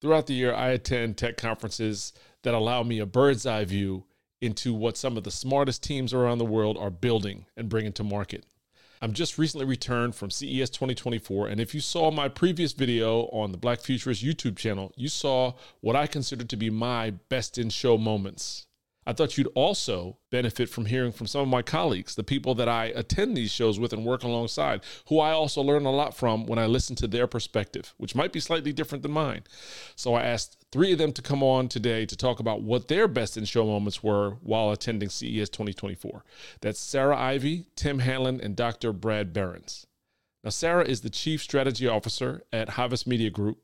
Throughout the year, I attend tech conferences that allow me a bird's eye view into what some of the smartest teams around the world are building and bringing to market. I'm just recently returned from CES 2024, and if you saw my previous video on the Black Futurist YouTube channel, you saw what I consider to be my best in show moments. I thought you'd also benefit from hearing from some of my colleagues, the people that I attend these shows with and work alongside, who I also learn a lot from when I listen to their perspective, which might be slightly different than mine. So I asked three of them to come on today to talk about what their best in show moments were while attending CES 2024. That's Sarah Ivey, Tim Hanlon, and Dr. Brad Berens. Now, Sarah is the Chief Strategy Officer at Havas Media Group.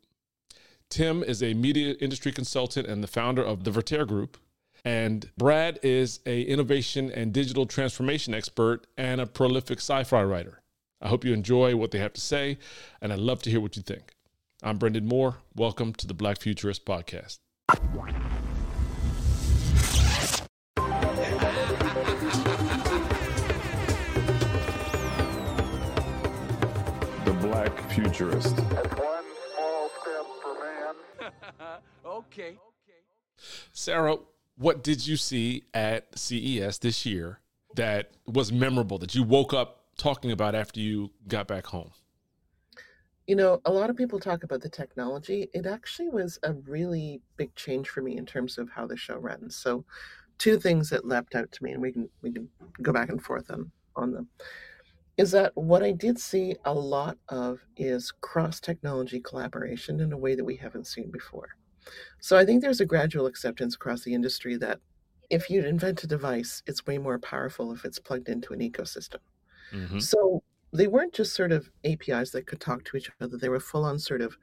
Tim is a media industry consultant and the founder of the Vertere Group. And Brad is a innovation and digital transformation expert and a prolific sci-fi writer. I hope you enjoy what they have to say, and I'd love to hear what you think. I'm Bryndan Moore. Welcome to the Black Futurist Podcast. The Black Futurist. One small step for man. okay. Sarah, what did you see at CES this year that was memorable that you woke up talking about after you got back home? You know, a lot of people talk about the technology. It actually was a really big change for me in terms of how the show runs. So, two things that leapt out to me, and we can we can go back and forth on on them, is that what I did see a lot of is cross technology collaboration in a way that we haven't seen before. So I think there's a gradual acceptance across the industry that if you invent a device, it's way more powerful if it's plugged into an ecosystem. Mm-hmm. So they weren't just sort of APIs that could talk to each other. They were full on sort of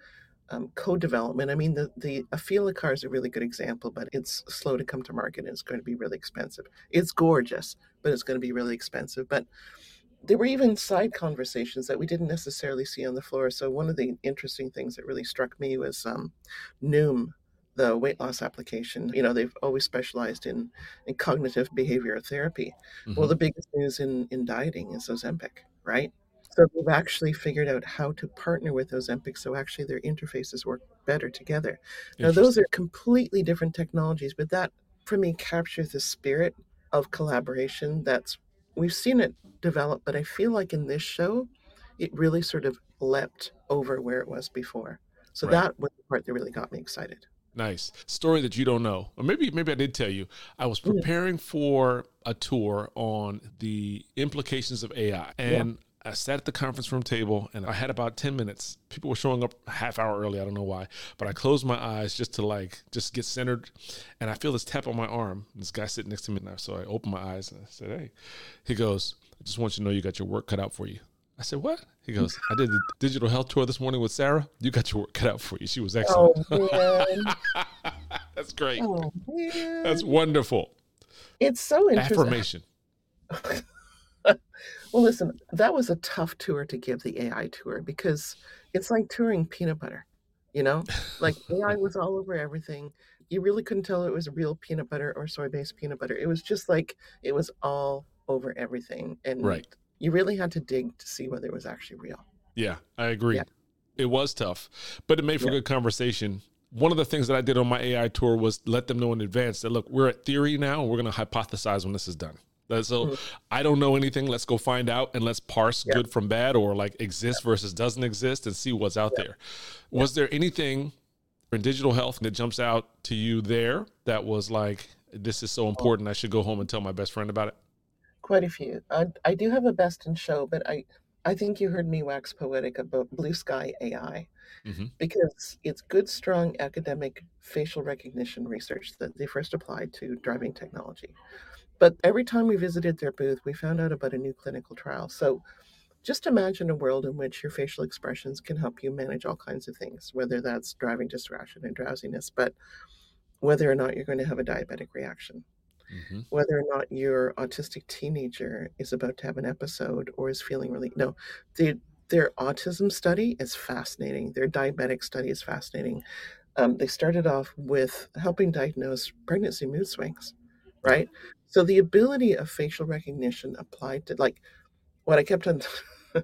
um, co-development. I mean, the the Afeela car is a really good example, but it's slow to come to market and it's going to be really expensive. It's gorgeous, but it's going to be really expensive. But there were even side conversations that we didn't necessarily see on the floor. So one of the interesting things that really struck me was um, Noom, the weight loss application. You know, they've always specialized in, in cognitive behavioral therapy. Mm-hmm. Well, the biggest news in, in dieting is Ozempic, right? So they've actually figured out how to partner with Ozempic so actually their interfaces work better together. Now, those are completely different technologies, but that for me captures the spirit of collaboration that's we've seen it develop, but I feel like in this show, it really sort of leapt over where it was before. So Right. that was the part that really got me excited. Nice story that you don't know, or maybe maybe I did tell you. I was mm. preparing for a tour on the implications of AI, and I sat at the conference room table, and I had about ten minutes. People were showing up a half hour early. I don't know why, but I closed my eyes just to like just get centered, and I feel this tap on my arm. This guy sitting next to me now, so I opened my eyes and I said, "Hey," he goes, "I just want you to know you got your work cut out for you." I said, "What?" He goes, "I did the digital health tour this morning with Sarah. You got your work cut out for you. She was excellent." Oh. That's great. oh. That's wonderful. it's so interesting. Affirmation. Well, listen, that was a tough tour to give the AI tour because it's like touring peanut butter, you know? Like AI was all over everything. You really couldn't tell it was real peanut butter or soy based peanut butter. It was just like it was all over everything. And Right. you really had to dig to see whether it was actually real. Yeah, I agree. Yeah. It was tough, but it made for Yeah. good conversation. One of the things that I did on my AI tour was let them know in advance that look, we're at theory now, and we're going to hypothesize when this is done. That- So Mhm. I don't know anything. Let's go find out and let's parse Yeah. good from bad, or like exists versus doesn't exist, and see what's out there. Was there anything in digital health that jumps out to you there that was like, this is so important, I should go home and tell my best friend about it? Quite a few. I, I do have a best in show, but I, I think you heard me wax poetic about BlueSkeye AI Mhm. because it's good, strong academic facial recognition research that they first applied to driving technology. But every time we visited their booth, we found out about a new clinical trial. So just imagine a world in which your facial expressions can help you manage all kinds of things, whether that's driving distraction and drowsiness, but whether or not you're going to have a diabetic reaction Mhm. whether or not your autistic teenager is about to have an episode or is feeling really no the, their autism study is fascinating their diabetic study is fascinating um, they started off with helping diagnose pregnancy mood swings right so the ability of facial recognition applied to like what i kept on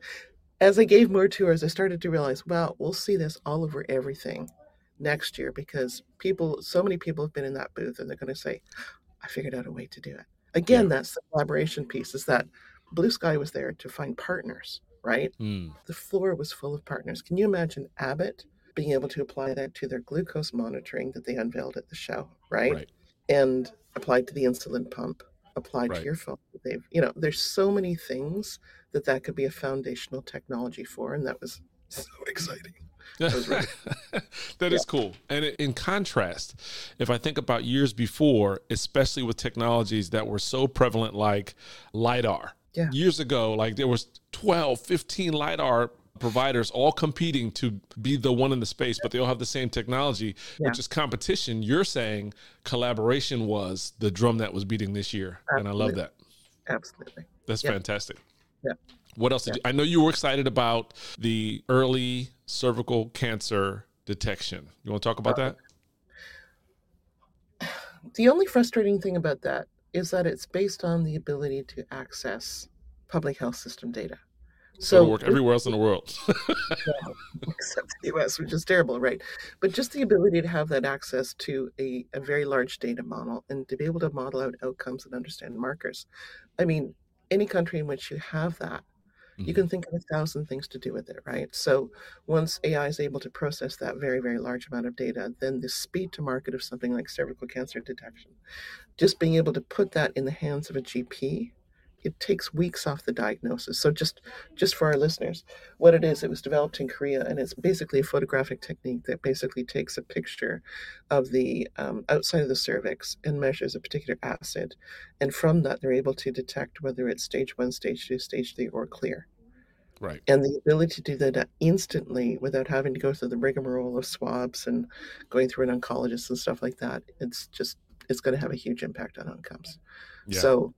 as i gave more tours i started to realize wow we'll see this all over everything next year because people, so many people have been in that booth and they're going to say, I figured out a way to do it. Again, Yeah. that's the collaboration piece is that BlueSkeye was there to find partners, right? Mm, The floor was full of partners. Can you imagine Abbott being able to apply that to their glucose monitoring that they unveiled at the show, right? right. And applied to the insulin pump, applied Right. to your phone. They've, you know, there's so many things that that could be a foundational technology for, and that was so exciting. that is cool. And in contrast, if I think about years before, especially with technologies that were so prevalent like LiDAR. Yeah. Years ago, like there was 12, 15 LiDAR providers all competing to be the one in the space, but they all have the same technology, Yeah. which is competition. You're saying collaboration was the drum that was beating this year. And I love that. Absolutely. That's Yeah. fantastic. Yeah. What else did you? I know you were excited about the early cervical cancer detection. You want to talk about that? The only frustrating thing about that is that it's based on the ability to access public health system data. So it'll work everywhere else in the world. except the US, which is terrible, right? But just the ability to have that access to a, a very large data model and to be able to model out outcomes and understand markers. I mean, any country in which you have that, you Mhm. can think of a thousand things to do with it, right? So once AI is able to process that very, very large amount of data, then the speed to market of something like cervical cancer detection, just being able to put that in the hands of a GP, it takes weeks off the diagnosis. So just just for our listeners, what it is, it was developed in Korea, and it's basically a photographic technique that basically takes a picture of the um, outside of the cervix and measures a particular acid, and from that they're able to detect whether it's stage one, stage two, stage three, or clear. right. And the ability to do that instantly without having to go through the rigmarole of swabs and going through an oncologist and stuff like that, it's just it's going to have a huge impact on outcomes. Yeah. So,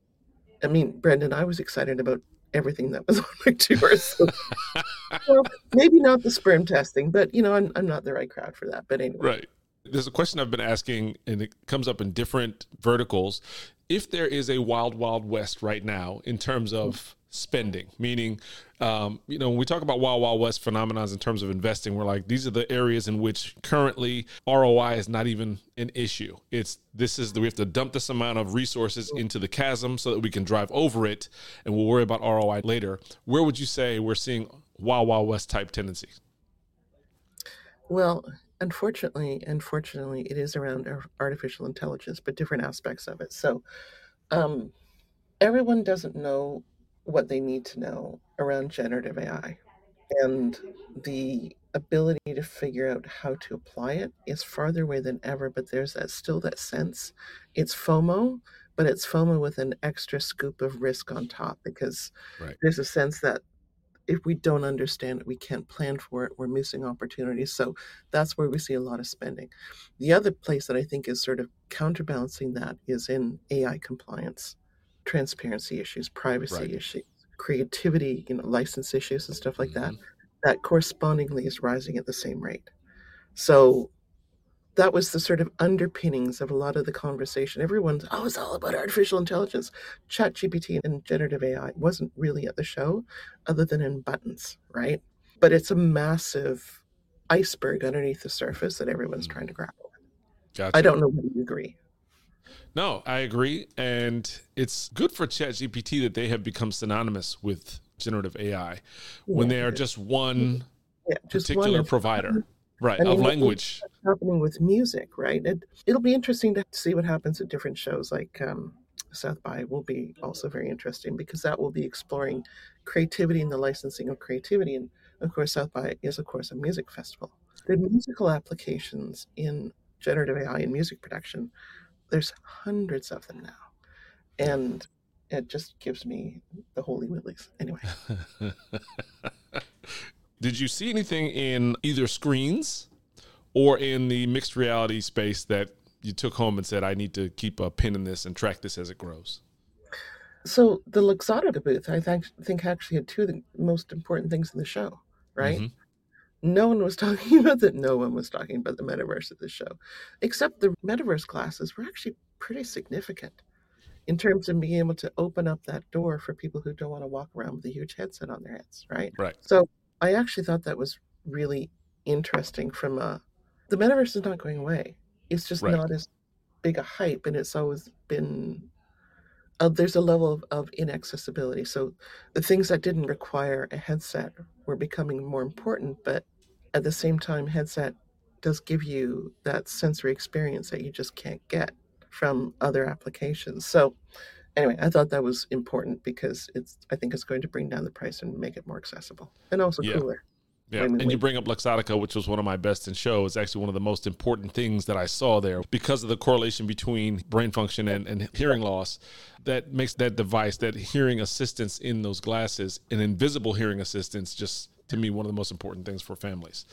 I mean, Bryndan, I was excited about everything that was on my tour. So, well, maybe not the sperm testing, but you know, I'm I'm not the right crowd for that. But anyway, Right. There's a question I've been asking, and it comes up in different verticals. If there is a wild, wild west right now in terms of spending, meaning, um, you know, when we talk about wild, wild west phenomenons in terms of investing, we're like, these are the areas in which currently ROI is not even an issue. It's this is the, we have to dump this amount of resources into the chasm so that we can drive over it, and we'll worry about ROI later. Where would you say we're seeing wild, wild west type tendencies? Well, unfortunately, unfortunately, it is around artificial intelligence, but different aspects of it. So, um, everyone doesn't know what they need to know around generative AI, and the ability to figure out how to apply it is farther away than ever. But there's that still that sense. It's FOMO, but it's FOMO with an extra scoop of risk on top because Right. there's a sense that if we don't understand it, we can't plan for it. We're missing opportunities. So that's where we see a lot of spending. The other place that I think is sort of counterbalancing that is in AI compliance, transparency issues, privacy Right. issues, creativity, you know, license issues and stuff like that. Mhm. That correspondingly is rising at the same rate. So that was the sort of underpinnings of a lot of the conversation. Everyone's, oh, it's all about artificial intelligence. ChatGPT and generative AI wasn't really at the show other than in buttons, right? But it's a massive iceberg underneath the surface that everyone's Mm. trying to grapple with. Gotcha. I don't know whether you agree. No, I agree. And it's good for ChatGPT that they have become synonymous with generative AI when they are just one Yeah, just particular one provider, right, I mean, of language. happening with music, right? It, it'll be interesting to see what happens at different shows like um, South by will be also very interesting because that will be exploring creativity and the licensing of creativity. And of course, South by is, of course, a music festival. The musical applications in generative AI in music production, there's hundreds of them now. And it just gives me the holy willies. Anyway, Did you see anything in either screens or in the mixed reality space that you took home and said, I need to keep a pin in this and track this as it grows? so the Luxottica booth, I think, think actually had two of the most important things in the show, right? Mhm. No one was talking about that. No one was talking about the metaverse at the show, except the metaverse classes were actually pretty significant in terms of being able to open up that door for people who don't want to walk around with a huge headset on their heads, right? Right. So I actually thought that was really interesting from a the metaverse is not going away. It's just Right. not as big a hype, and it's always been. Uh, there's a level of, of inaccessibility. So the things that didn't require a headset were becoming more important, but at the same time, headset does give you that sensory experience that you just can't get from other applications. So anyway, I thought that was important because it's I think it's going to bring down the price and make it more accessible and also Yeah. cooler. Yeah, and you bring up Luxottica, which was one of my best in show. It's actually one of the most important things that I saw there because of the correlation between brain function and, and hearing loss. That makes that device, that hearing assistance in those glasses, an invisible hearing assistance, just to me one of the most important things for families.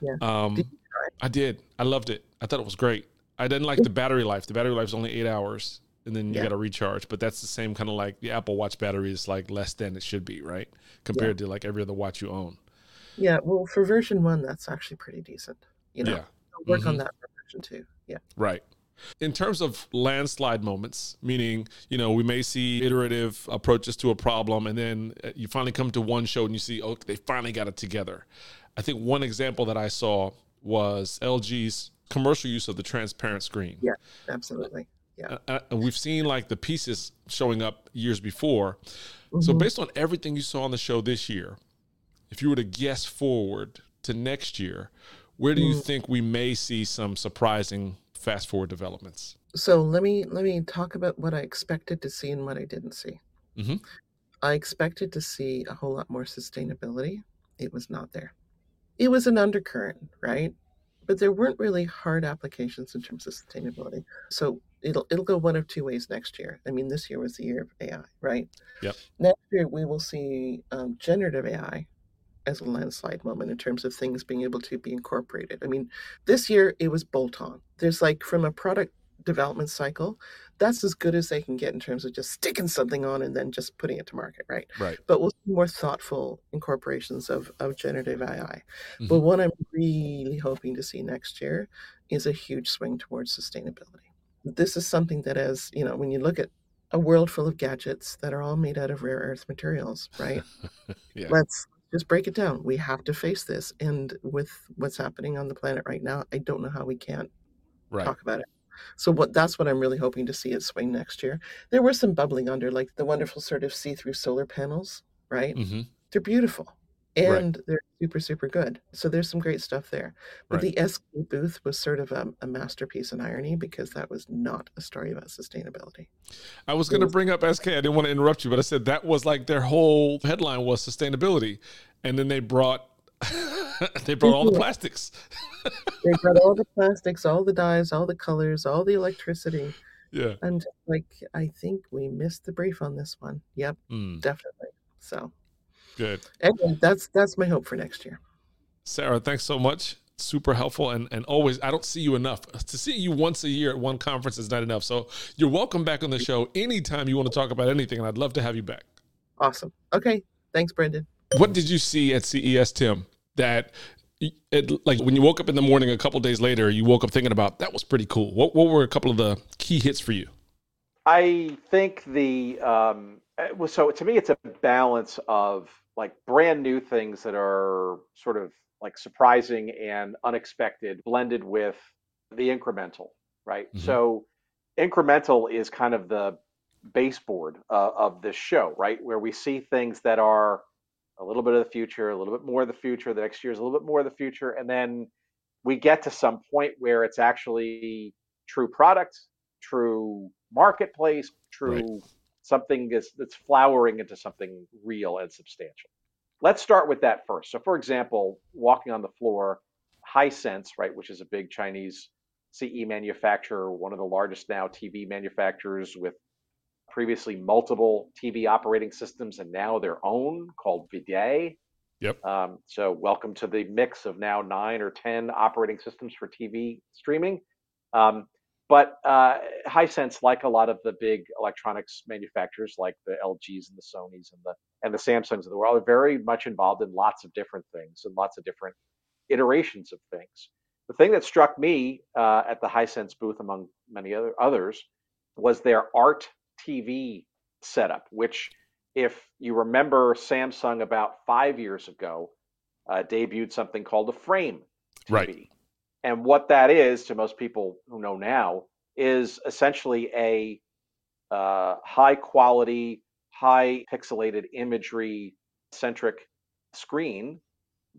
Yeah. Um, Did you try it? I did. I loved it. I thought it was great. I didn't like the battery life. The battery life is only eight hours, and then you Yeah. got to recharge. But that's the same kind of like the Apple Watch battery is like less than it should be, right? Compared to like every other watch you own. Yeah, well, for version one, that's actually pretty decent. You know, Yeah. I'll work on Mhm. that for version two. Yeah. Right. In terms of landslide moments, meaning, you know, we may see iterative approaches to a problem and then uh, you finally come to one show and you see, oh, they finally got it together. I think one example that I saw was LG's commercial use of the transparent screen. Yeah. Absolutely. Yeah. Uh, uh, and we've seen like the pieces showing up years before. So, Mhm. based on everything you saw on the show this year, if you were to guess forward to next year, where do you Mm. think we may see some surprising fast forward developments? So let me let me talk about what I expected to see and what I didn't see. Mhm. I expected to see a whole lot more sustainability. It was not there. It was an undercurrent, right? But there weren't really hard applications in terms of sustainability. So it'll it'll go one of two ways next year. I mean, this year was the year of AI, right? Yep. Next year we will see um, generative AI as a landslide moment in terms of things being able to be incorporated. I mean, this year it was bolt on. There's like from a product development cycle, that's as good as they can get in terms of just sticking something on and then just putting it to market, right? Right. But we'll see more thoughtful incorporations of, of generative AI. Mhm. But what I'm really hoping to see next year is a huge swing towards sustainability. This is something that as, you know, when you look at a world full of gadgets that are all made out of rare earth materials, right? Yeah. Let's just break it down. We have to face this. And with what's happening on the planet right now, I don't know how we can't Right. talk about it. So what that's what I'm really hoping to see it swing next year. There were some bubbling under, like the wonderful sort of see-through solar panels, right? hmm They're beautiful. Right. And they're super, super good. So there's some great stuff there. But Right. the SK booth was sort of a, a masterpiece in irony because that was not a story about sustainability. I was going to bring up SK. I didn't want to interrupt you, but I said that was like their whole headline was sustainability, and then they brought they brought all the Mhm. plastics. They brought all the plastics, all the dyes, all the colors, all the electricity. Yeah. And like, I think we missed the brief on this one. Yep, Mm, definitely. So good. anyway, that's that's my hope for next year. Sarah, thanks so much. Super helpful and, and always I don't see you enough. To see you once a year at one conference is not enough. So you're welcome back on the show anytime you want to talk about anything, and I'd love to have you back. Awesome. Okay. Thanks, Bryndan. What did you see at CES, Tim? That it, like when you woke up in the morning a couple days later, you woke up thinking about that was pretty cool. What what were a couple of the key hits for you? I think the um, so to me, it's a balance of like brand new things that are sort of like surprising and unexpected, blended with the incremental, right? Mhm. So incremental is kind of the baseboard uh, of this show, right? Where we see things that are a little bit of the future, a little bit more of the future. The next year is a little bit more of the future, and then we get to some point where it's actually true product, true marketplace, true something that's, that's flowering into something real and substantial. Let's start with that first. So, for example, walking on the floor, Hisense, right, which is a big Chinese CE manufacturer, one of the largest now TV manufacturers with previously multiple TV operating systems and now their own called VIDAA. Yep. Um, so, welcome to the mix of now nine or 10 operating systems for TV streaming. Um, but uh, Hisense, like a lot of the big electronics manufacturers, like the LGs and the Sonys and the and the Samsungs of the world, are very much involved in lots of different things and lots of different iterations of things. The thing that struck me uh, at the Hisense booth, among many other others, was their Art TV setup, which, if you remember, Samsung about five years ago uh, debuted something called a Frame TV. Right. And what that is to most people who know now is essentially a uh, high quality, high pixelated imagery centric screen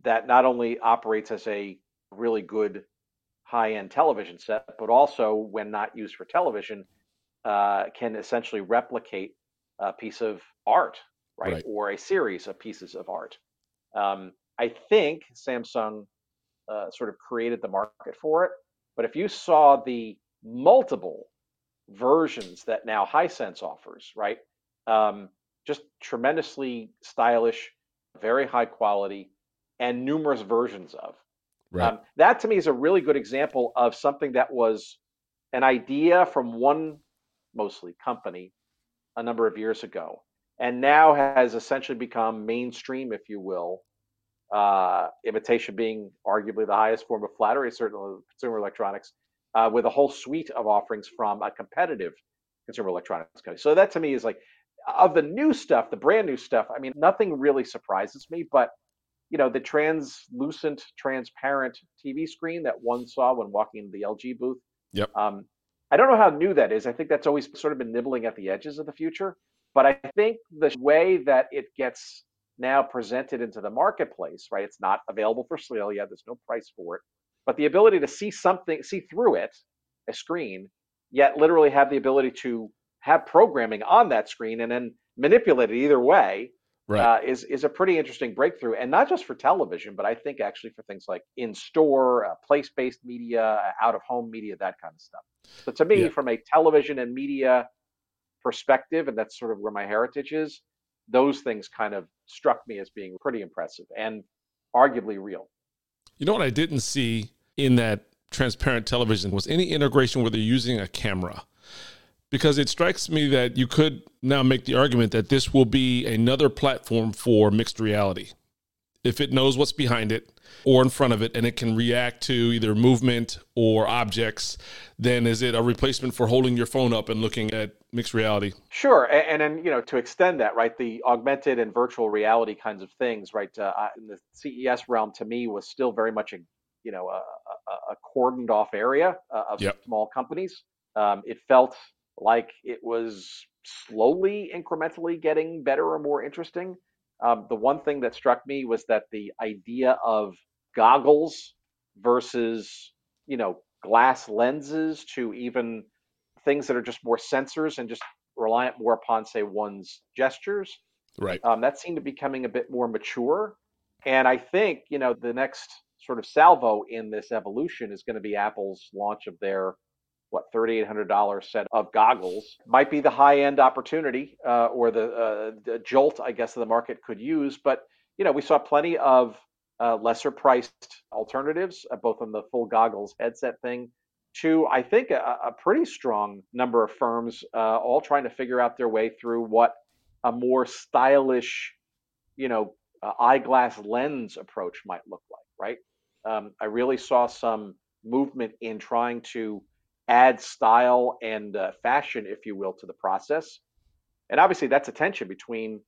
that not only operates as a really good high end television set, but also, when not used for television, uh, can essentially replicate a piece of art, right? Right. Or a series of pieces of art. Um, I think Samsung uh, sort of created the market for it. But if you saw the multiple versions that now Hisense offers, right? Um, just tremendously stylish, very high quality, and numerous versions of. Right. Um, that to me is a really good example of something that was an idea from one mostly company a number of years ago, and now has essentially become mainstream, if you will. Uh, imitation being arguably the highest form of flattery, certainly in consumer electronics, uh, with a whole suite of offerings from a competitive consumer electronics company. So that to me is like of the new stuff, the brand new stuff. I mean, nothing really surprises me, but you know, the translucent, transparent TV screen that one saw when walking into the LG booth. Yep. Um, I don't know how new that is. I think that's always sort of been nibbling at the edges of the future. But I think the way that it gets now presented into the marketplace, right? It's not available for sale yet. There's no price for it. But the ability to see something, see through it, a screen, yet literally have the ability to have programming on that screen and then manipulate it either way Right. uh, is is a pretty interesting breakthrough, and not just for television, but I think actually for things like in store, uh, place based media, uh, out of home media, that kind of stuff. So to me, Yeah. from a television and media perspective, and that's sort of where my heritage is, those things kind of struck me as being pretty impressive and arguably real. You know what I didn't see in that transparent television was any integration where they're using a camera. Because it strikes me that you could now make the argument that this will be another platform for mixed reality. If it knows what's behind it or in front of it and it can react to either movement or objects, then is it a replacement for holding your phone up and looking at mixed reality? Sure, a- and, then you know to extend that, right? The augmented and virtual reality kinds of things, right? Uh, in the CES realm, to me, was still very much a you know a, a, a cordoned off area uh, of Yep. small companies. Um, it felt like it was slowly, incrementally getting better or more interesting. Um, the one thing that struck me was that the idea of goggles versus you know glass lenses to even things that are just more sensors and just reliant more upon say one's gestures. Right. um, that seemed to be becoming a bit more mature. And i think you know the next sort of salvo in this evolution is going to be apple's launch of their what $3800 set of goggles. Might be the high end opportunity uh, or the, uh, the jolt i guess the market could use. But you know we saw plenty of uh, lesser priced alternatives uh, both on the full goggles headset thing to I think a, a pretty strong number of firms, uh, all trying to figure out their way through what a more stylish, you know, uh, eyeglass lens approach might look like. Right? Um, I really saw some movement in trying to add style and uh, fashion, if you will, to the process, and obviously that's a tension between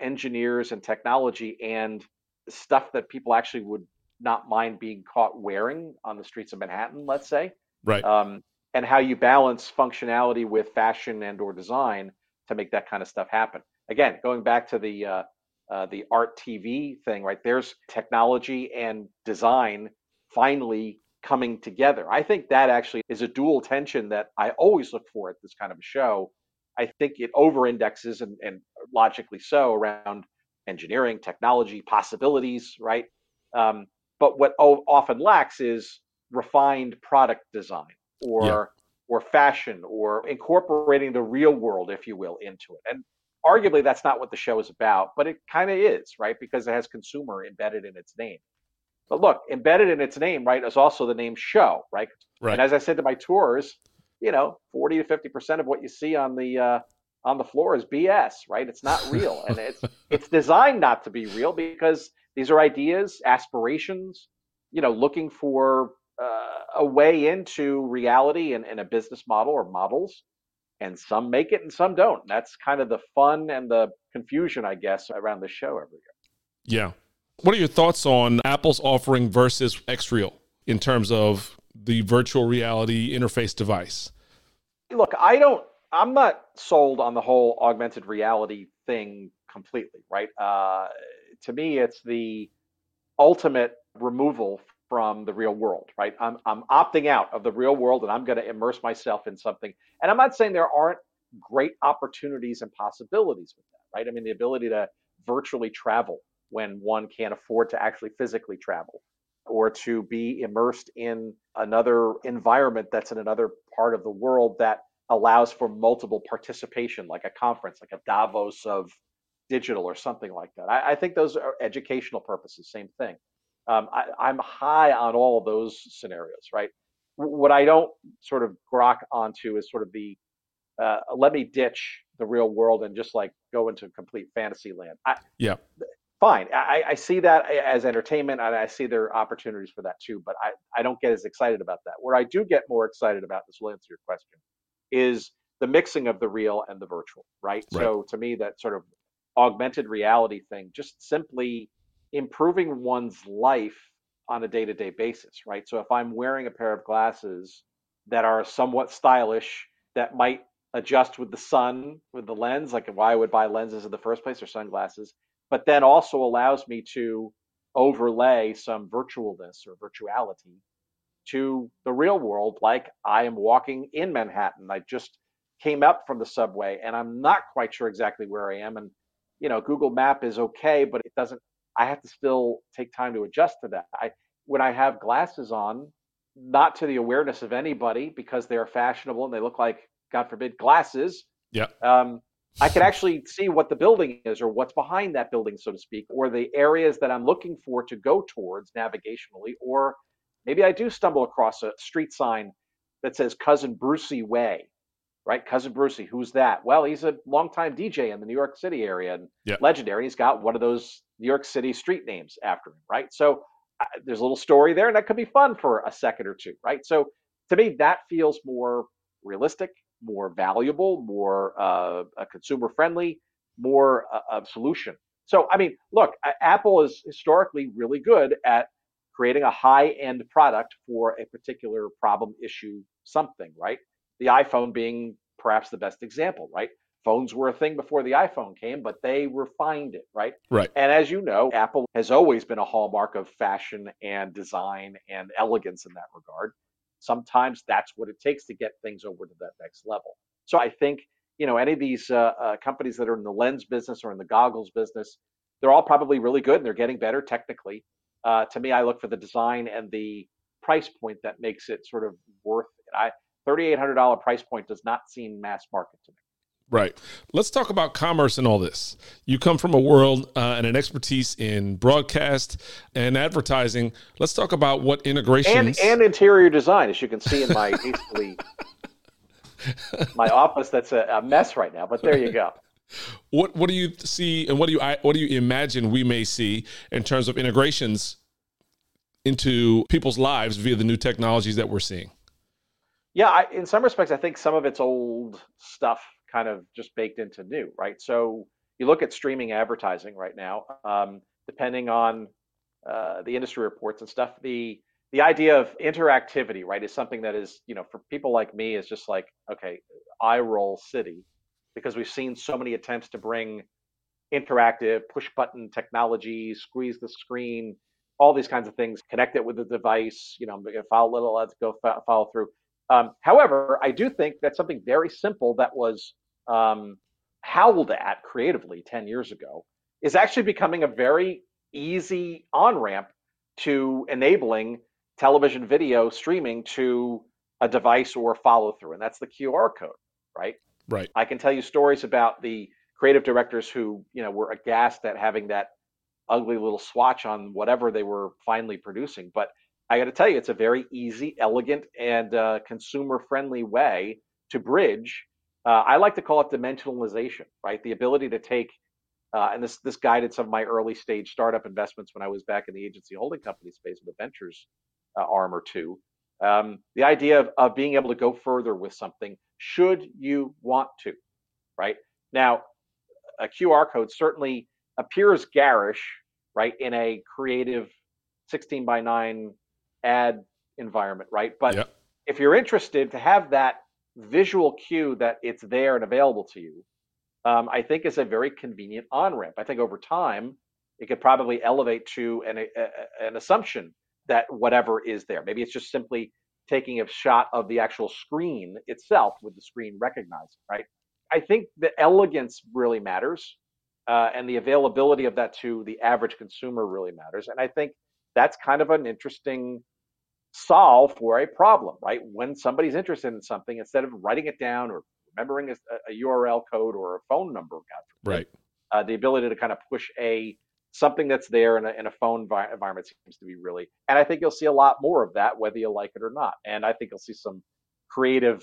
engineers and technology and stuff that people actually would not mind being caught wearing on the streets of Manhattan, let's say Right. um, and how you balance functionality with fashion and or design to make that kind of stuff happen. Again, going back to the uh, uh, the art TV thing, right? There's technology and design finally coming together. I think that actually is a dual tension that I always look for at this kind of a show. I think it over indexes and, and logically so around engineering, technology, possibilities, right? Um, but what o- often lacks is refined product design or or fashion or incorporating the real world, if you will, into it. And arguably that's not what the show is about, but it kind of is, right? Because it has consumer embedded in its name. But look, embedded in its name, right, is also the name show, right? Right. And as I said to my tours, you know, 40 to 50% of what you see on the uh, on the floor is BS, right? It's not real. and it's it's designed not to be real because these are ideas, aspirations, you know, looking for uh, a way into reality and, and a business model or models. And some make it and some don't. That's kind of the fun and the confusion, I guess, around the show every year. Yeah. What are your thoughts on Apple's offering versus Xreal in terms of the virtual reality interface device? Look, I don't. I'm not sold on the whole augmented reality thing completely. Right? Uh, to me, it's the ultimate removal from the real world. Right? I'm I'm opting out of the real world, and I'm going to immerse myself in something. And I'm not saying there aren't great opportunities and possibilities with that. Right? I mean, the ability to virtually travel when one can't afford to actually physically travel or to be immersed in another environment that's in another part of the world that allows for multiple participation, like a conference, like a Davos of digital or something like that. I, I think those are educational purposes, same thing. Um, I, am high on all of those scenarios, right? What I don't sort of grok onto is sort of the uh, let me ditch the real world and just like go into complete fantasy land. I, yeah fine. I, I, see that as entertainment, and I see there are opportunities for that too. But I, I don't get as excited about that. Where I do get more excited about this will answer your question is the mixing of the real and the virtual, right? right? So to me, that sort of augmented reality thing, just simply improving one's life on a day-to-day basis, right? So if I'm wearing a pair of glasses that are somewhat stylish, that might adjust with the sun, with the lens, like why I would buy lenses in the first place or sunglasses, but then also allows me to overlay some virtualness or virtuality to the real world, like I am walking in Manhattan. I just came up from the subway and I'm not quite sure exactly where I am. And, you know, Google Map is okay, but it doesn't, I have to still take time to adjust to that. I, when I have glasses on, not to the awareness of anybody because they're fashionable and they look like, God forbid, glasses. Yeah. Um, I can actually see what the building is or what's behind that building, so to speak, or the areas that I'm looking for to go towards navigationally. Or maybe I do stumble across a street sign that says Cousin Brucey Way, right? Cousin Brucey, who's that? Well, he's a longtime DJ in the New York City area and yep. legendary. He's got one of those New York City street names after him, right? So uh, there's a little story there, and that could be fun for a second or two, right? So to me, that feels more realistic more valuable, more uh, consumer friendly, more uh, a solution. So, I mean, look, Apple is historically really good at creating a high end product for a particular problem, issue, something, right? The iPhone being perhaps the best example, right? Phones were a thing before the iPhone came, but they refined it, right? Right. And as you know, Apple has always been a hallmark of fashion and design and elegance in that regard sometimes that's what it takes to get things over to that next level. So I think you know any of these uh, uh, companies that are in the lens business or in the goggles business, they're all probably really good and they're getting better technically. Uh, to me, I look for the design and the price point that makes it sort of worth it. I $3,800 price point does not seem mass market to me. Right. Let's talk about commerce and all this. You come from a world uh, and an expertise in broadcast and advertising. Let's talk about what integrations and, and interior design, as you can see in my hastily my office. That's a, a mess right now, but there you go. What what do you see and what do you what do you imagine we may see in terms of integrations into people's lives via the new technologies that we're seeing? Yeah, I, in some respects, I think some of it's old stuff kind of just baked into new, right? So you look at streaming advertising right now, um, depending on uh, the industry reports and stuff, the the idea of interactivity, right, is something that is, you know, for people like me, is just like, okay, eye roll city, because we've seen so many attempts to bring interactive push button technology, squeeze the screen, all these kinds of things, connect it with the device, you know, follow little, let's go follow through. Um, however, I do think that something very simple that was um, howled at creatively 10 years ago is actually becoming a very easy on ramp to enabling television video streaming to a device or follow through. And that's the QR code, right? Right. I can tell you stories about the creative directors who, you know, were aghast at having that ugly little swatch on whatever they were finally producing. But I got to tell you, it's a very easy, elegant, and uh, consumer friendly way to bridge uh, I like to call it dimensionalization, right? The ability to take, uh, and this this guided some of my early stage startup investments when I was back in the agency holding company space with a ventures uh, arm or two. Um, the idea of, of being able to go further with something, should you want to, right? Now, a QR code certainly appears garish, right, in a creative 16 by 9 ad environment, right? But Yep. if you're interested to have that visual cue that it's there and available to you, um, I think is a very convenient on ramp. I think over time it could probably elevate to an, a, an assumption that whatever is there. Maybe it's just simply taking a shot of the actual screen itself with the screen recognizing, right? I think the elegance really matters, uh, and the availability of that to the average consumer really matters. And I think that's kind of an interesting solve for a problem, right? When somebody's interested in something, instead of writing it down or remembering a, a URL code or a phone number, Right. uh, the ability to kind of push a something that's there in a, in a phone vi- environment seems to be really and i think you'll see a lot more of that whether you like it or not and i think you'll see some creative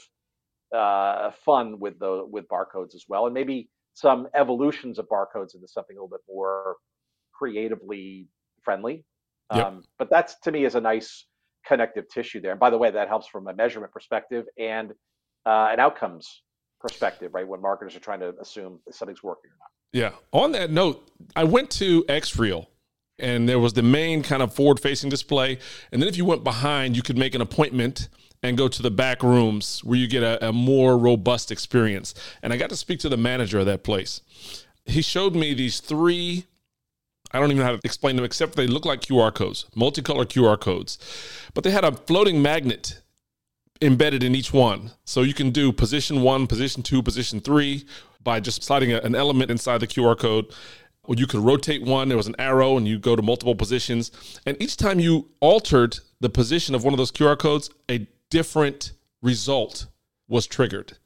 uh, fun with the with barcodes as well and maybe some evolutions of barcodes into something a little bit more creatively friendly Yep. um, but that's to me is a nice connective tissue there and by the way that helps from a measurement perspective and uh, an outcomes perspective right when marketers are trying to assume something's working or not Yeah. On that note, I went to XReal and there was the main kind of forward facing display. And then if you went behind, you could make an appointment and go to the back rooms where you get a, a more robust experience. And I got to speak to the manager of that place. He showed me these three. I don't even know how to explain them except they look like QR codes, multicolor QR codes. But they had a floating magnet embedded in each one. So you can do position one, position two, position three by just sliding a- an element inside the QR code. Or you could rotate one, there was an arrow, and you go to multiple positions. And each time you altered the position of one of those QR codes, a different result was triggered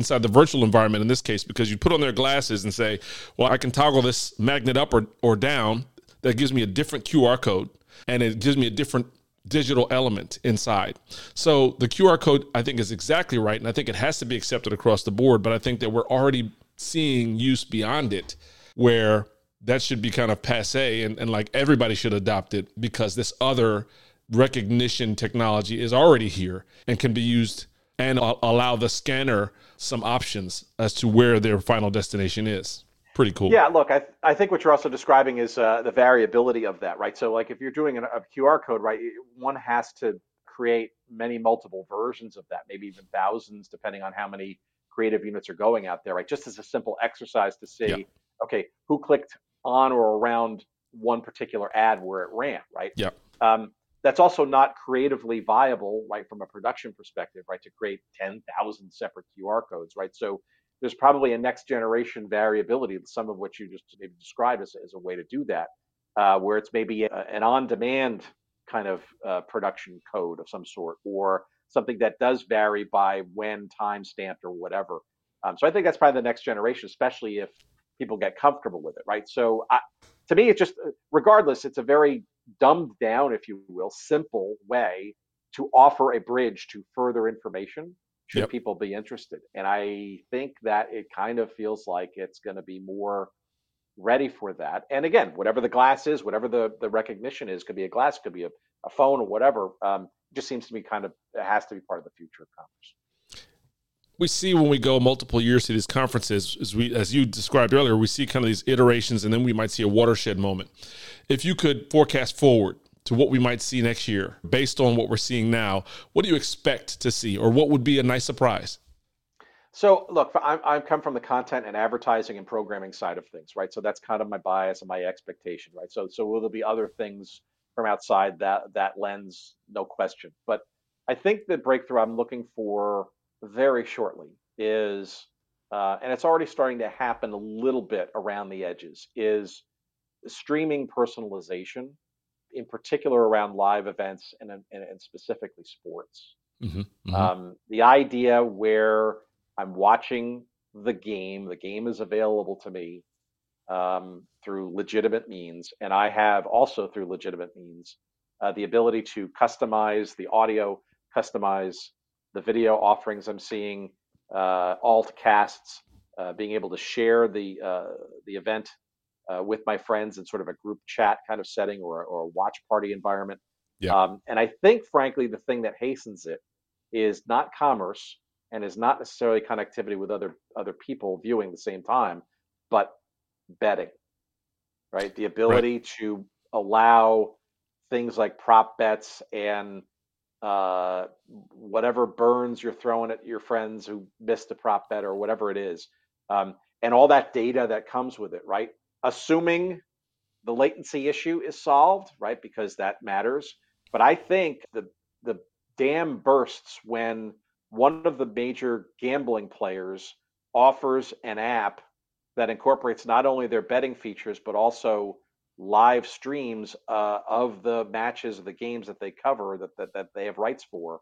inside the virtual environment in this case, because you put on their glasses and say, Well, I can toggle this magnet up or, or down. That gives me a different QR code and it gives me a different digital element inside. So the QR code, I think, is exactly right. And I think it has to be accepted across the board. But I think that we're already seeing use beyond it where that should be kind of passe and, and like everybody should adopt it because this other recognition technology is already here and can be used and allow the scanner some options as to where their final destination is. Pretty cool. Yeah, look, I I think what you're also describing is uh, the variability of that, right? So, like, if you're doing an, a QR code, right, one has to create many multiple versions of that, maybe even thousands, depending on how many creative units are going out there, right? Just as a simple exercise to see, Yeah. okay, who clicked on or around one particular ad where it ran, right? Yeah. Um, that's also not creatively viable, right, from a production perspective, right, to create 10,000 separate QR codes, right? So there's probably a next generation variability, some of which you just maybe described as, as a way to do that, uh, where it's maybe a, an on demand kind of uh, production code of some sort, or something that does vary by when time stamped or whatever. Um, so I think that's probably the next generation, especially if people get comfortable with it, right? So I, to me, it's just, uh, regardless, it's a very dumbed down, if you will, simple way to offer a bridge to further information should Yep. people be interested. And I think that it kind of feels like it's going to be more ready for that. And again, whatever the glass is, whatever the, the recognition is, could be a glass, could be a, a phone or whatever, um, just seems to be kind of, it has to be part of the future of commerce. We see when we go multiple years to these conferences, as we as you described earlier, we see kind of these iterations, and then we might see a watershed moment. If you could forecast forward to what we might see next year, based on what we're seeing now, what do you expect to see, or what would be a nice surprise? So look, I, I come from the content and advertising and programming side of things, right? So that's kind of my bias and my expectation, right? So so will there be other things from outside that that lens? No question. But I think the breakthrough I'm looking for very shortly is, uh, and it's already starting to happen a little bit around the edges, is streaming personalization, in particular around live events and and, and specifically sports. Mm-hmm. Um, the idea where I'm watching the game, the game is available to me um, through legitimate means, and I have also through legitimate means uh, the ability to customize the audio, customize the video offerings I'm seeing, uh, alt casts, uh, being able to share the uh, the event uh, with my friends in sort of a group chat kind of setting or, or a watch party environment. Yeah. Um, and I think, frankly, the thing that hastens it is not commerce and is not necessarily connectivity with other other people viewing the same time, but betting, right? The ability to allow things like prop bets and uh, whatever burns you're throwing at your friends who missed a prop bet or whatever it is, um, and all that data that comes with it, right? Assuming the latency issue is solved, right? Because that matters. But I think the the dam bursts when one of the major gambling players offers an app that incorporates not only their betting features but also live streams uh, of the matches of the games that they cover that that, that they have rights for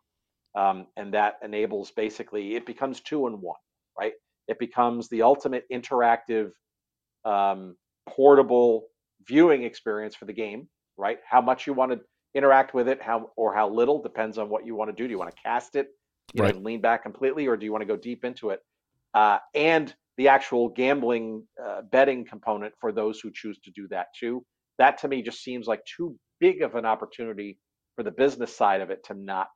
um, and that enables basically it becomes two and one right? It becomes the ultimate interactive um, portable viewing experience for the game right? How much you want to interact with it how or how little depends on what you want to do. Do you want to cast it you Right. know, lean back completely or do you want to go deep into it? Uh, and the actual gambling uh, betting component for those who choose to do that too. That to me just seems like too big of an opportunity for the business side of it to not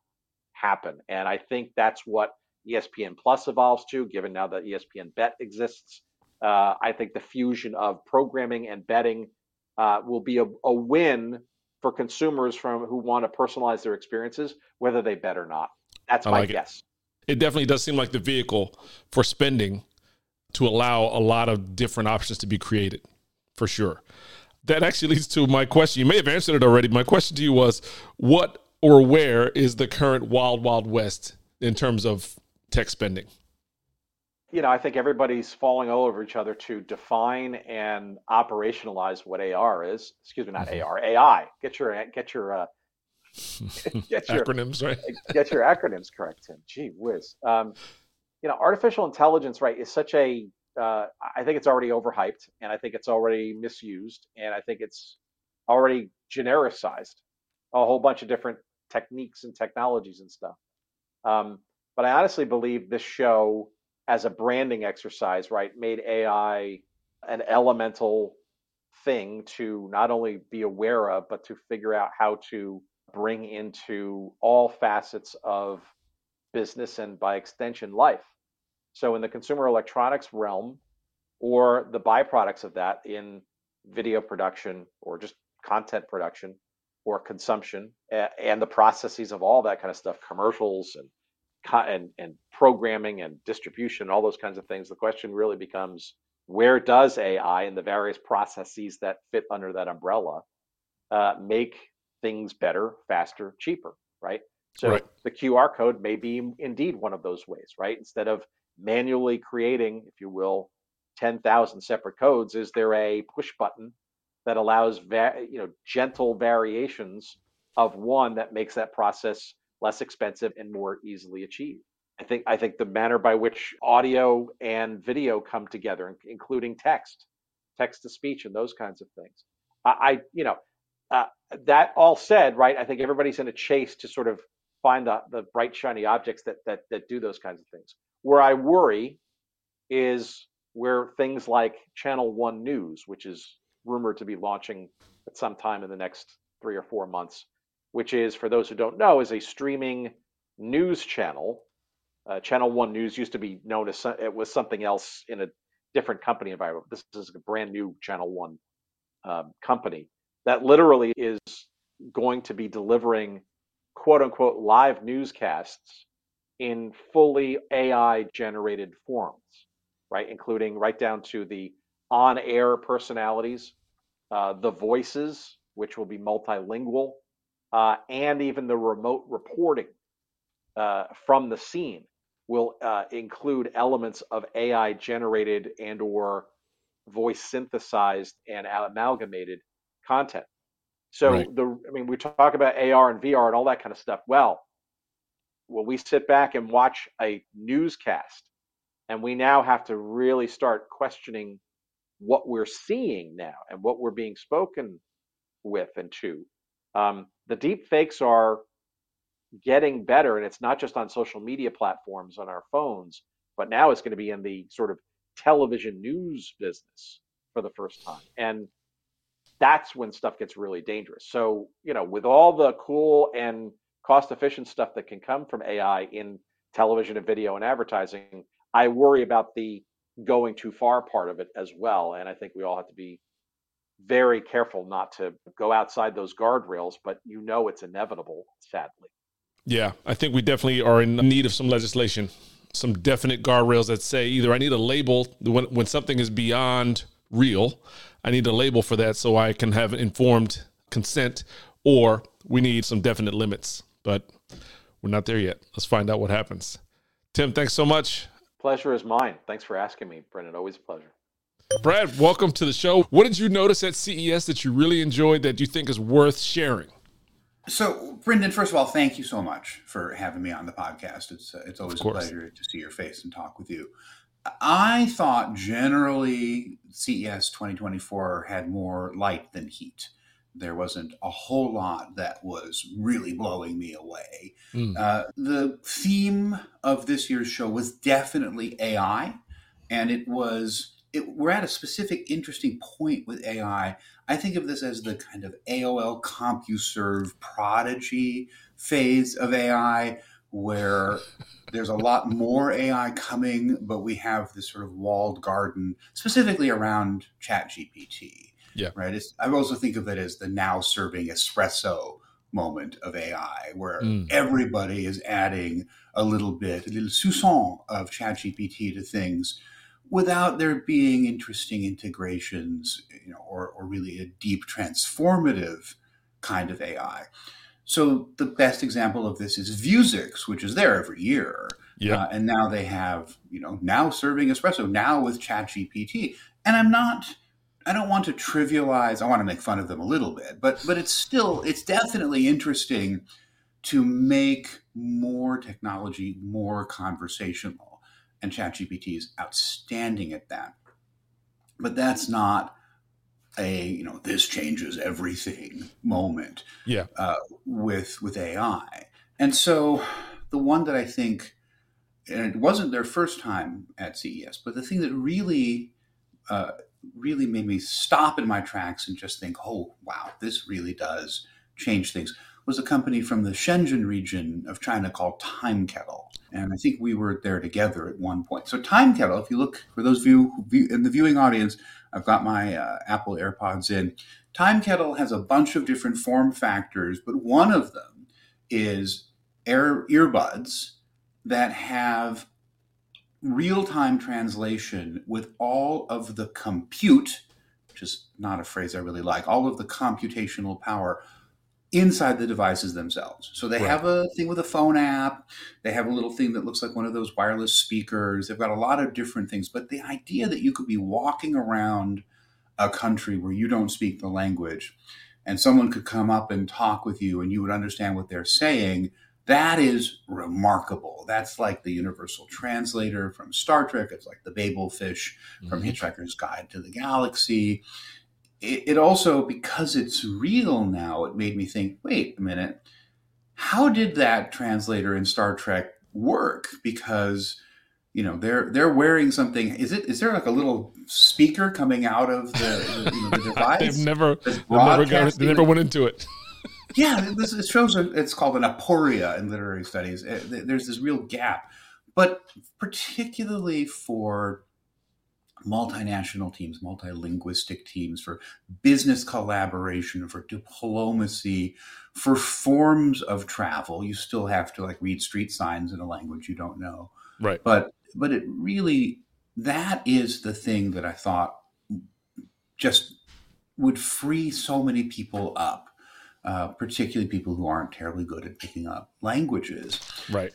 happen. And i think that's what espn plus evolves to given now that espn bet exists. Uh, i think the fusion of programming and betting uh, will be a, a win for consumers from who want to personalize their experiences whether they bet or not. That's I my like it. guess. It definitely does seem like the vehicle for spending to allow a lot of different options to be created, for sure. That actually leads to my question. You may have answered it already. My question to you was what or where is the current wild, wild west in terms of tech spending? you know, I think everybody's falling all over each other to define and operationalize what AR is. Excuse me, not Mhm. AR, AI. Get your get your uh, get your Acronyms, right? get your acronyms correct, Tim. Gee whiz. Um, you know, artificial intelligence, right, is such a. Uh, I think it's already overhyped, and I think it's already misused, and I think it's already genericized. A whole bunch of different techniques and technologies and stuff. Um, but I honestly believe this show, as a branding exercise, right, made AI an elemental thing to not only be aware of, but to figure out how to bring into all facets of business and by extension life. So in the consumer electronics realm, or the byproducts of that in video production or just content production or consumption and the processes of all that kind of stuff, commercials and and and programming and distribution, all those kinds of things. The question really becomes where does AI and the various processes that fit under that umbrella uh, make things better, faster, cheaper, right? So Right. the QR code may be indeed one of those ways, right? Instead of manually creating, if you will, 10,000 separate codes, is there a push button that allows va- you know gentle variations of one that makes that process less expensive and more easily achieved? I think I think the manner by which audio and video come together, including text, text to speech, and those kinds of things. I, I you know, uh, that all said, right? I think everybody's in a chase to sort of find the the bright shiny objects that that that do those kinds of things. Where I worry is where things like Channel One News, which is rumored to be launching at some time in the next three or four months, which is for those who don't know, is a streaming news channel. Uh, channel One News used to be known as it was something else in a different company environment. This is a brand new Channel One um, company that literally is going to be delivering quote unquote live newscasts in fully AI generated forms, right? Including right down to the on air personalities, uh, the voices, which will be multilingual, uh, and even the remote reporting uh, from the scene will uh, include elements of AI generated and or voice synthesized and amalgamated content. So Right. the I mean we talk about AR and VR and all that kind of stuff. Well, when we sit back and watch a newscast and we now have to really start questioning what we're seeing now and what we're being spoken with and to. Um, the deep fakes are getting better, and it's not just on social media platforms on our phones, but now it's going to be in the sort of television news business for the first time. And that's when stuff gets really dangerous. So, you know, with all the cool and cost efficient stuff that can come from AI in television and video and advertising, I worry about the going too far part of it as well. And I think we all have to be very careful not to go outside those guardrails, but you know it's inevitable, sadly. Yeah, I think we definitely are in need of some legislation, some definite guardrails that say either I need a label when when something is beyond real, I need a label for that so I can have informed consent, or we need some definite limits. But we're not there yet. Let's find out what happens. Tim, thanks so much. Pleasure is mine. Thanks for asking me, Bryndan. Always a pleasure. Brad, welcome to the show. What did you notice at CES that you really enjoyed that you think is worth sharing? So, Bryndan, first of all, thank you so much for having me on the podcast. It's uh, it's always a pleasure to see your face and talk with you. I thought generally CES 2024 had more light than heat. There wasn't a whole lot that was really blowing me away. Mm. Uh, the theme of this year's show was definitely AI, and it was it, we're at a specific interesting point with AI. I think of this as the kind of AOL CompuServe prodigy phase of AI, where there's a lot more AI coming, but we have this sort of walled garden, specifically around ChatGPT. Yeah. Right. It's, I also think of it as the now serving espresso moment of AI, where Mm. everybody is adding a little bit, a little soupçon of ChatGPT to things without there being interesting integrations, you know, or, or really a deep transformative kind of AI. So the best example of this is Vuzix, which is there every year. Yeah. Uh, and now they have, you know, now serving espresso, now with ChatGPT. And I'm not I don't want to trivialize, I want to make fun of them a little bit, but but it's still it's definitely interesting to make more technology more conversational. And ChatGPT is outstanding at that. But that's not a, you know, this changes everything moment Yeah. uh, with with AI. And so the one that I think, and it wasn't their first time at CES, but the thing that really, uh, really made me stop in my tracks and just think, oh wow, this really does change things, was a company from the Shenzhen region of China called Timekettle. And I think we were there together at one point. So Timekettle, if you look for those of you in the viewing audience, I've got my uh, Apple AirPods in. Timekettle has a bunch of different form factors, but one of them is air earbuds that have real-time translation with all of the compute, which is not a phrase I really like, all of the computational power inside the devices themselves. So they Right. have a thing with a phone app, they have a little thing that looks like one of those wireless speakers. They've got a lot of different things, but the idea that you could be walking around a country where you don't speak the language and someone could come up and talk with you and you would understand what they're saying, that is remarkable. That's like the universal translator from Star Trek. It's like the Babel fish from Mhm. Hitchhiker's Guide to the Galaxy. It, it also, because it's real now, it made me think wait a minute, how did that translator in Star Trek work? Because you know they're they're wearing something. Is it is there like a little speaker coming out of the, you know, the device? they've never, they've never, got, they never went into it. Yeah, this it shows a, it's called an aporia in literary studies. Uh, th- There's this real gap, but particularly for multinational teams, multilinguistic teams, for business collaboration, for diplomacy, for forms of travel, you still have to like read street signs in a language you don't know. Right. But but it really that is the thing that I thought just would free so many people up uh, particularly people who aren't terribly good at picking up languages. Right.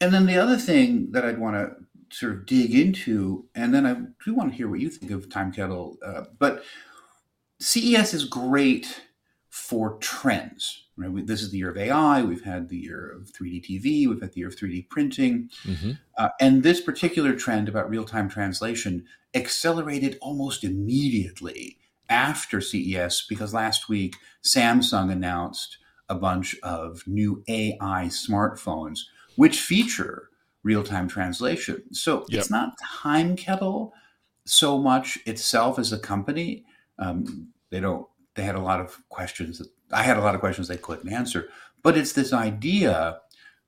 And then the other thing that I'd want to sort of dig into, and then I do want to hear what you think of Timekettle, uh, but CES is great for trends. Right? We, this is the year of AI. We've had the year of 3D TV. We've had the year of 3D printing. Mm-hmm. Uh, and this particular trend about real time translation accelerated almost immediately after CES because last week Samsung announced a bunch of new AI smartphones which feature real time translation. So Yep. it's not Timekettle so much itself as a company. Um, they don't. They had a lot of questions that I had a lot of questions they couldn't answer. But it's this idea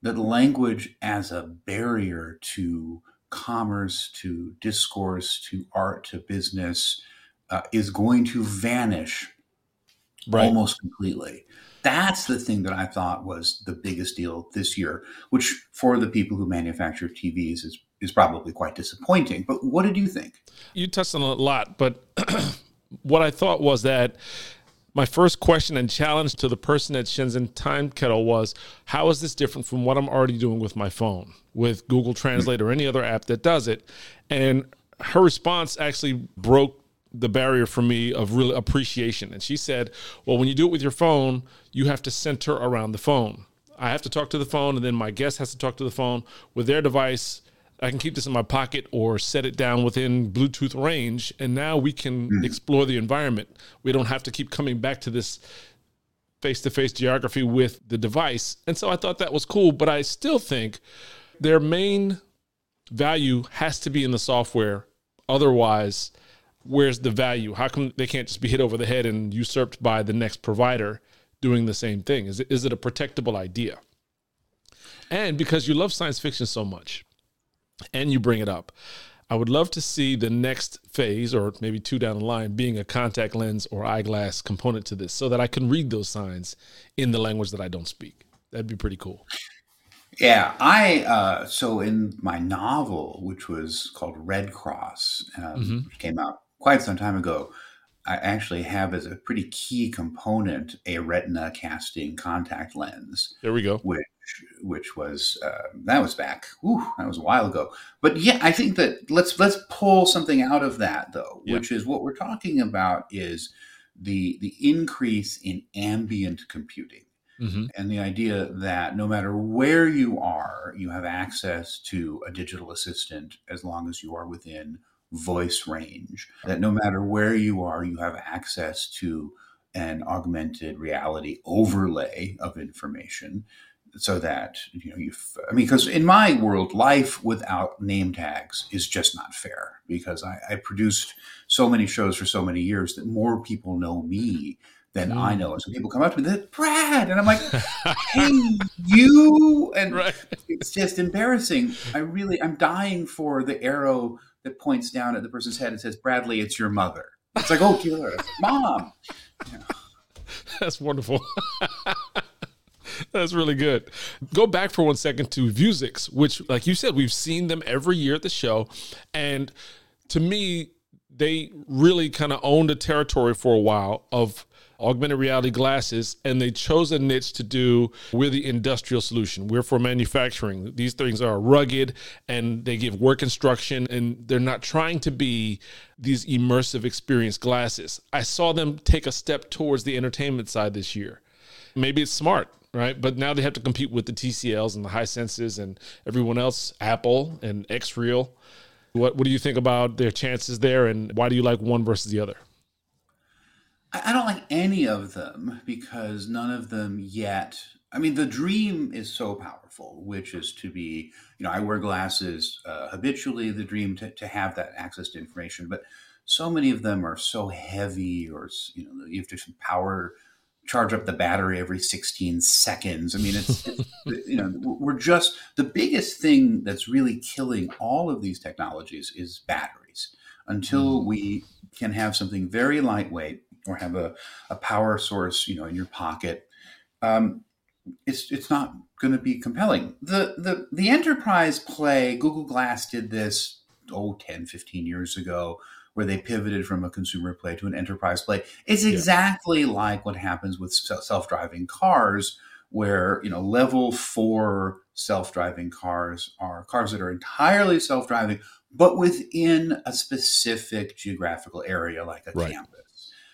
that language as a barrier to commerce, to discourse, to art, to business uh, is going to vanish Right. almost completely. That's the thing that I thought was the biggest deal this year, which for the people who manufacture TVs is is probably quite disappointing. But what did you think? You touched on a lot, but what I thought was that my first question and challenge to the person at Shenzhen Timekettle was how is this different from what I'm already doing with my phone, with Google Translate or any other app that does it? And her response actually broke the barrier for me of real appreciation. And she said, Well, when you do it with your phone, you have to center around the phone. I have to talk to the phone, and then my guest has to talk to the phone with their device. I can keep this in my pocket or set it down within Bluetooth range, and now we can mm. explore the environment. We don't have to keep coming back to this face to face geography with the device. And so I thought that was cool, but I still think their main value has to be in the software. Otherwise, where's the value? How come they can't just be hit over the head and usurped by the next provider doing the same thing? Is it, is it a protectable idea? And because you love science fiction so much and you bring it up, I would love to see the next phase, or maybe two down the line, being a contact lens or eyeglass component to this so that I can read those signs in the language that I don't speak. That'd be pretty cool. Yeah, I uh, so in my novel, which was called Red Cross, um, which came out quite some time ago, I actually have as a pretty key component a retina casting contact lens, There we go. which which was uh, that was back, whew, that was a while ago. But yeah, I think that let's let's pull something out of that though, Yeah. which is what we're talking about is the the increase in ambient computing hmm and the idea that no matter where you are, you have access to a digital assistant as long as you are within voice range. That no matter where you are, you have access to an augmented reality overlay of information so that you know you i mean because in my world life without name tags is just not fair because I, I produced so many shows for so many years that more people know me than I Mm. know. And so people come up to me, they're Brad, and I'm like, hey, you, and Right. it's just embarrassing. I really, I'm dying for the arrow that points down at the person's head and says, Bradley, it's your mother. It's like, oh, killer, mom. That's wonderful. That's really good. Go back for one second to Vuzix, which, like you said, we've seen them every year at the show. And to me, they really kind of owned a territory for a while of augmented reality glasses and they chose a niche to do we're the industrial solution. We're for manufacturing. These things are rugged and they give work instruction and they're not trying to be these immersive experience glasses. I saw them take a step towards the entertainment side this year. Maybe it's smart right? But now they have to compete with the tcls and the Hisenses and everyone else apple and xreal what, what do you think about their chances there and why do you like one versus the other I I don't like any of them because none of them yet. I mean, the dream is so powerful, which is to be, you know, I wear glasses uh, habitually, the dream to, to have that access to information, but so many of them are so heavy or, you know, you have to power, charge up the battery every 16 seconds. I mean, it's, it's you know, we're just, the biggest thing that's really killing all of these technologies is batteries. Until we can have something very lightweight or have a, a power source, you know, in your pocket, um, it's it's not going to be compelling. The the the enterprise play, Google Glass did this oh 10, 15 years ago where they pivoted from a consumer play to an enterprise play. It's exactly like what happens with self-driving cars where, you know, level 4 self-driving cars are cars that are entirely self-driving but within a specific geographical area like a Right. campus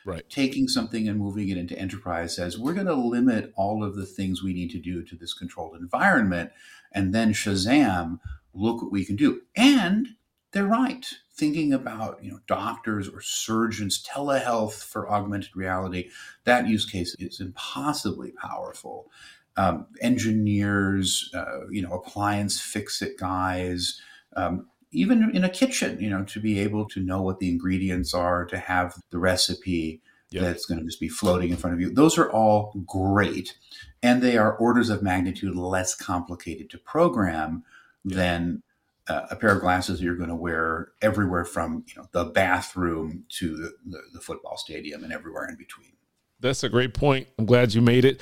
right. taking something and moving it into enterprise says we're going to limit all of the things we need to do to this controlled environment and then shazam look what we can do. And they're right. Thinking about you know doctors or surgeons telehealth for augmented reality that use case is impossibly powerful. Um, engineers uh, you know appliance fix it guys um, even in a kitchen, you know, to be able to know what the ingredients are, to have the recipe Yep. that's going to just be floating in front of you. Those are all great. And they are orders of magnitude less complicated to program than uh, a pair of glasses you're going to wear everywhere from, you know, the bathroom to the, the, the football stadium and everywhere in between. That's a great point. I'm glad you made it.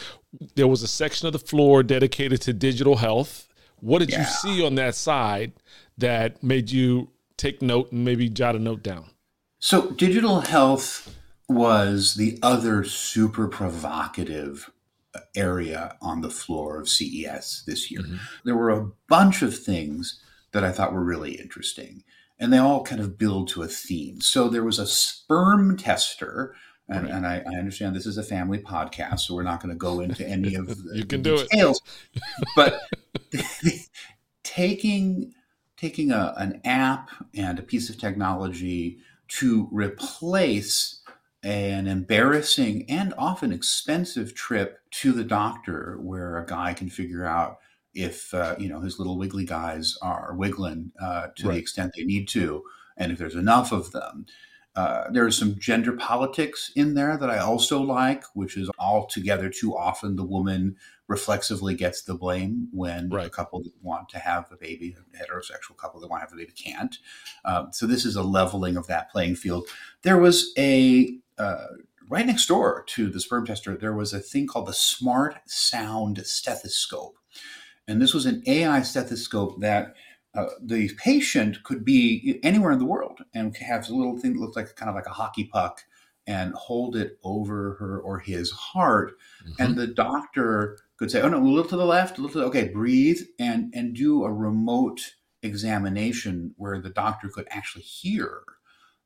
There was a section of the floor dedicated to digital health. What did Yeah. you see on that side that made you take note and maybe jot a note down? So, digital health was the other super provocative uh, area on the floor of CES this year. Mm-hmm. There were a bunch of things that I thought were really interesting, and they all kind of build to a theme. So, there was a sperm tester. And, Right. and I, I understand this is a family podcast, so we're not going to go into any of the You can do it. details. But taking taking a, an app and a piece of technology to replace an embarrassing and often expensive trip to the doctor where a guy can figure out if uh, you know his little wiggly guys are wiggling uh, to Right. the extent they need to and if there's enough of them uh, there's some gender politics in there that I also like, which is altogether too often the woman reflexively gets the blame when a couple that want to have a baby, a heterosexual couple that want to have a baby can't. Um, so this is a leveling of that playing field. There was a uh, right next door to the sperm tester. There was a thing called the Smart Sound Stethoscope, and this was an AI stethoscope that. Uh, the patient could be anywhere in the world and have a little thing that looks like kind of like a hockey puck and hold it over her or his heart and the doctor could say, "Oh no, a little to the left, a little to the, okay, breathe," and and do a remote examination where the doctor could actually hear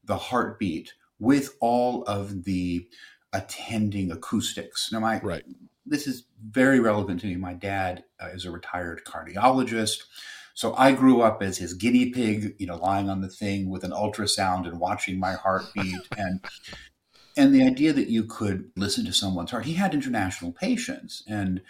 the heartbeat with all of the attending acoustics. Now, my Right. this is very relevant to me. My dad uh, is a retired cardiologist. So I grew up as his guinea pig, you know, lying on the thing with an ultrasound and watching my heartbeat and and the idea that you could listen to someone's heart. He had international patients and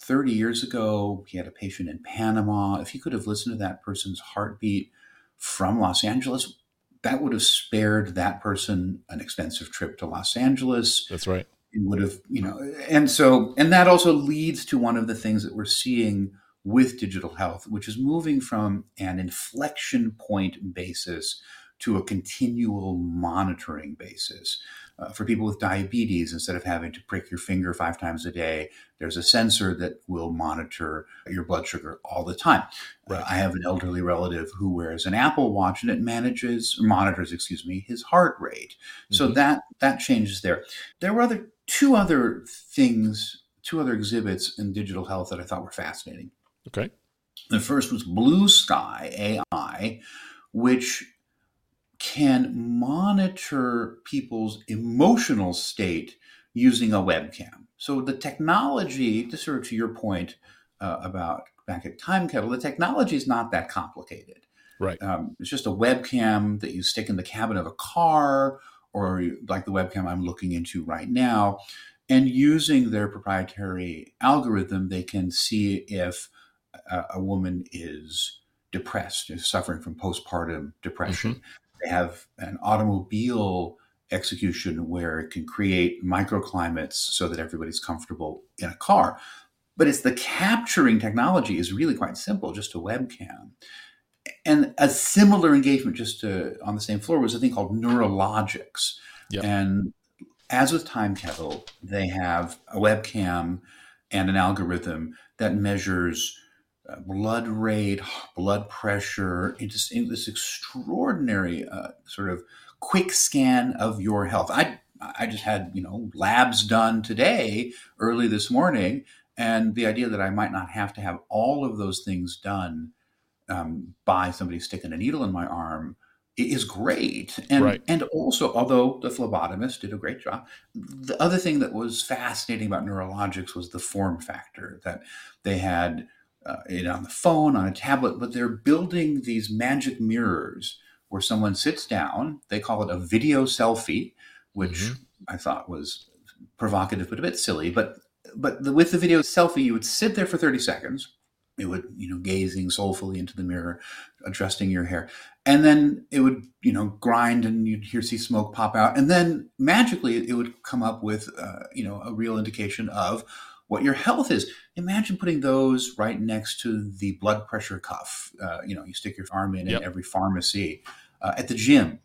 30 years ago he had a patient in Panama. If he could have listened to that person's heartbeat from Los Angeles, that would have spared that person an expensive trip to Los Angeles That's right. it would have you know and so and that also leads to one of the things that we're seeing with digital health which is moving from an inflection point basis to a continual monitoring basis uh, for people with diabetes instead of having to prick your finger five times a day there's a sensor that will monitor your blood sugar all the time Right. uh, i have an elderly relative who wears an apple watch and it manages monitors excuse me his heart rate so Mhm. that that changes there there were other two other things, two other exhibits in digital health that I thought were fascinating. Okay. The first was BlueSkeye AI, which can monitor people's emotional state using a webcam. So the technology, to sort of to your point uh, about back at Timekettle, the technology is not that complicated. Right. Um, it's just a webcam that you stick in the cabin of a car, or like the webcam I'm looking into right now. And using their proprietary algorithm, they can see if a, a woman is depressed, is suffering from postpartum depression. They have an automobile execution where it can create microclimates so that everybody's comfortable in a car. But it's the capturing technology is really quite simple, just a webcam. And a similar engagement, just to, on the same floor, was a thing called NuraLogix. Yep. And as with Timekettle, they have a webcam and an algorithm that measures uh, blood rate, blood pressure, in just in this extraordinary uh, sort of quick scan of your health. I I just had you know labs done today, early this morning, and the idea that I might not have to have all of those things done um, by somebody sticking a needle in my arm is great. And Right. and also, although the phlebotomist did a great job, the other thing that was fascinating about NuraLogix was the form factor that they had uh, it on the phone, on a tablet, but they're building these magic mirrors where someone sits down. They call it a video selfie, which Mhm. I thought was provocative but a bit silly. But but the, with the video selfie, you would sit there for 30 seconds. It would, you know, gazing soulfully into the mirror, adjusting your hair. And then it would, you know, grind and you'd hear see smoke pop out. And then magically it would come up with, uh, you know, a real indication of what your health is. Imagine putting those right next to the blood pressure cuff. Uh, you know, you stick your arm in Yep. in every pharmacy, uh, at the gym.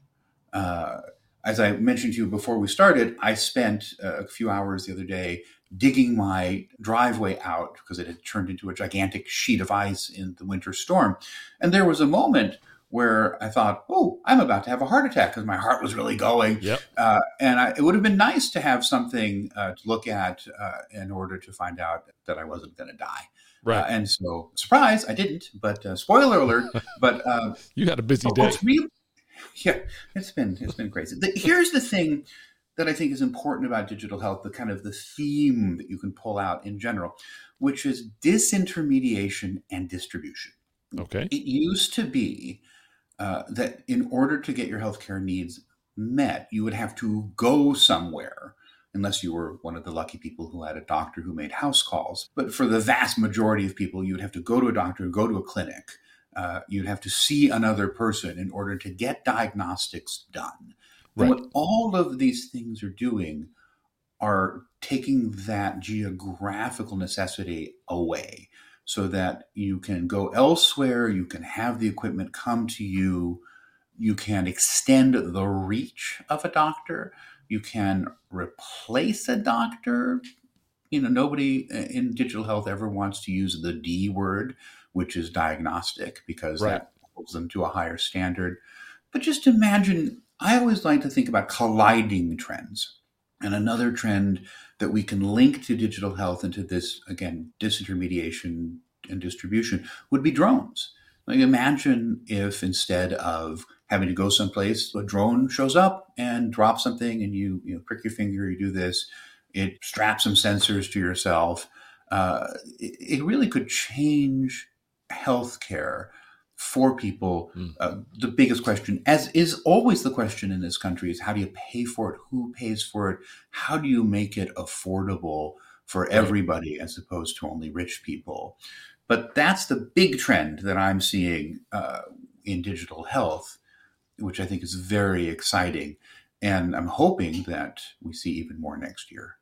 Uh, as I mentioned to you before we started, I spent uh, a few hours the other day digging my driveway out because it had turned into a gigantic sheet of ice in the winter storm. And there was a moment where I thought, oh, I'm about to have a heart attack because my heart was really going. Yep. Uh, and I, it would have been nice to have something uh, to look at uh, in order to find out that I wasn't going to die. Right. Uh, and so, surprise, I didn't. But uh, spoiler alert. but uh, you had a busy day. what's real- yeah, it's been it's been crazy. The, here's the thing that I think is important about digital health, the kind of the theme that you can pull out in general, which is disintermediation and distribution. Okay. It used to be uh, that in order to get your healthcare needs met, you would have to go somewhere, unless you were one of the lucky people who had a doctor who made house calls. But for the vast majority of people, you would have to go to a doctor, go to a clinic. Uh, you'd have to see another person in order to get diagnostics done. Right. What all of these things are doing are taking that geographical necessity away so that you can go elsewhere, you can have the equipment come to you, you can extend the reach of a doctor, you can replace a doctor. You know, nobody uh, in digital health ever wants to use the D word, which is diagnostic, because Right. that holds them to a higher standard. But just imagine, I always like to think about colliding trends. And another trend that we can link to digital health and to this, again, disintermediation and distribution would be drones. Like imagine if instead of having to go someplace, a drone shows up and drops something and you, you know, prick your finger, you do this, it straps some sensors to yourself. Uh, it, it really could change healthcare for people. Mm. Uh, the biggest question, as is always the question in this country, is how do you pay for it? Who pays for it? How do you make it affordable for everybody as opposed to only rich people? But that's the big trend that I'm seeing uh, in digital health, which I think is very exciting. And I'm hoping that we see even more next year.